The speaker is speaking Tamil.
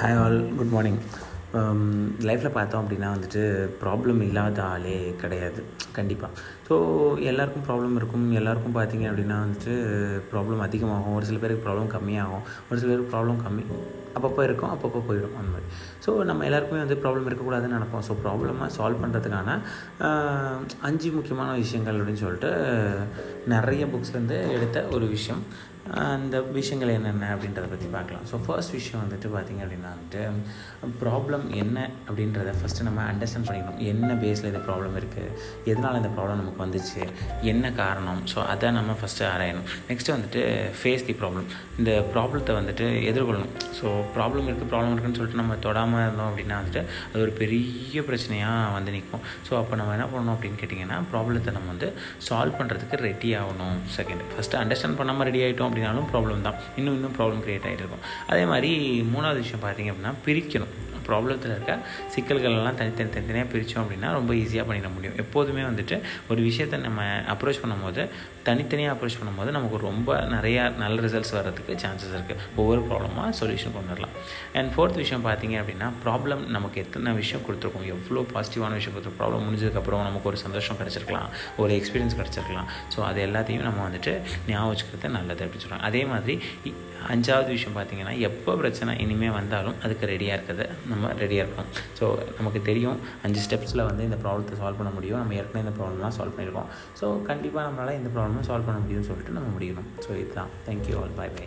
ஹாய் ஆல் குட் மார்னிங் லைஃப்பில் பார்த்தோம் அப்படின்னா வந்துட்டு ப்ராப்ளம் இல்லாத ஆளே கிடையாது. கண்டிப்பாக ஸோ எல்லாருக்கும் ப்ராப்ளம் இருக்கும். எல்லாருக்கும் பார்த்தீங்க அப்படின்னா வந்துட்டு ப்ராப்ளம் அதிகமாகும். ஒரு சில பேருக்கு ப்ராப்ளம் கம்மியாகும். ஒரு சில பேருக்கு ப்ராப்ளம் கம்மி அப்பப்போ இருக்கும் அப்பப்போ போயிடும் அந்த மாதிரி. ஸோ நம்ம எல்லாருக்குமே வந்து ப்ராப்ளம் இருக்கக்கூடாதுன்னு நினப்போம். ஸோ ப்ராப்ளமாக சால்வ் பண்ணுறதுக்கான அஞ்சு முக்கியமான விஷயங்கள் அப்படின்னு சொல்லிட்டு நிறைய புக்ஸ்லேருந்து எடுத்த ஒரு விஷயம். அந்த விஷயங்கள் என்னென்ன அப்படின்றத பற்றி பார்க்கலாம். ஸோ ஃபர்ஸ்ட் விஷயம் வந்துட்டு பார்த்திங்க அப்படின்னா வந்துட்டு ப்ராப்ளம் என்ன அப்படின்றத ஃபஸ்ட்டு நம்ம அண்டர்ஸ்டாண்ட் பண்ணிக்கணும். என்ன பேஸில் இந்த ப்ராப்ளம் இருக்குது எதனால் இந்த ப்ராப்ளம் நமக்கு வந்துச்சு? என்ன காரணம்? ஸோ அதை நம்ம ஃபஸ்ட்டு ஆராயணும். நெக்ஸ்ட்டு வந்துட்டு ஃபேஸ் தி ப்ராப்ளம் இந்த ப்ராப்ளத்தை வந்துட்டு எதிர்கொள்ளணும். ஸோ ப்ராப்ளம் இருக்குது ப்ராப்ளம் இருக்குன்னு சொல்லிட்டு நம்ம தொடாமல் இருந்தோம் அப்படின்னா வந்துட்டு அது ஒரு பெரிய பிரச்சனையாக வந்து நிற்கும் ஸோ அப்போ நம்ம என்ன பண்ணணும் அப்படின்னு கேட்டிங்கன்னா ப்ராப்ளத்தை நம்ம வந்து சால்வ் பண்ணுறதுக்கு ரெடி ஆகணும். செகண்ட் ஃபஸ்ட்டு அண்டர்ஸ்டாண்ட் பண்ணாமல் ரெடி ஆகிட்டோம் அப்படின்னாலும் ப்ராப்ளம் தான். இன்னும் இன்னும் ப்ராப்ளம் க்ரியேட் ஆகிட்டு இருக்கும். அதே மாதிரி மூணாவது விஷயம் பார்த்திங்க அப்படின்னா பிரிக்கணும். ப்ராப்ளத்தில் இருக்க சிக்கல்கள் எல்லாம் தனித்தனி தனித்தனியாக பிரித்தோம் அப்படின்னா ரொம்ப ஈஸியாக பண்ணிட முடியும். எப்போதுமே வந்துட்டு ஒரு விஷயத்தை நம்ம அப்ரோச் பண்ணும்போது தனித்தனியாக அப்ரோச் பண்ணும்போது நமக்கு ரொம்ப நிறையா நல்ல ரிசல்ட்ஸ் வர்றதுக்கு சான்சஸ் இருக்குது ஒவ்வொரு ப்ராப்ளமாக சொல்யூஷன் கொண்டு வரலாம். அண்ட் ஃபோர்த் விஷயம் பார்த்தீங்க அப்படின்னா ப்ராப்ளம் நமக்கு எத்தனை விஷயம் கொடுத்துருக்கோம்? எவ்வளோ பாசிட்டிவான விஷயம் கொடுத்துருக்கோம்? ப்ராப்ளம் முடிஞ்சதுக்கப்புறம் நமக்கு ஒரு சந்தோஷம் கிடச்சிருக்கலாம். ஒரு எக்ஸ்பீரியன்ஸ் கிடச்சிருக்கலாம். ஸோ அது எல்லாத்தையும் நம்ம வந்துட்டு ஞாபகம் வச்சுக்கிறது நல்லது அப்படின்னு சொல்கிறாங்க அதே மாதிரி அஞ்சாவது விஷயம் பார்த்திங்கன்னா எப்போ பிரச்சனை இனிமேல் வந்தாலும் அதுக்கு ரெடியாக இருக்கிறது நம்ம நம்ம ரெடியாக இருப்போம். ஸோ நமக்கு தெரியும் அஞ்சு ஸ்டெப்ஸில் வந்து இந்த ப்ராப்ளத்தை சால்வ் பண்ண முடியும். நம்ம ஏற்கனவே இந்த ப்ராப்ளம்லாம் சால்வ் பண்ணியிருக்கோம். ஸோ கண்டிப்பாக நம்மளால் இந்த ப்ராப்ளமும் சால்வ் பண்ண முடியும்னு சொல்லிட்டு நம்ம முடியணும் ஸோ இதுதான். Thank you all bye bye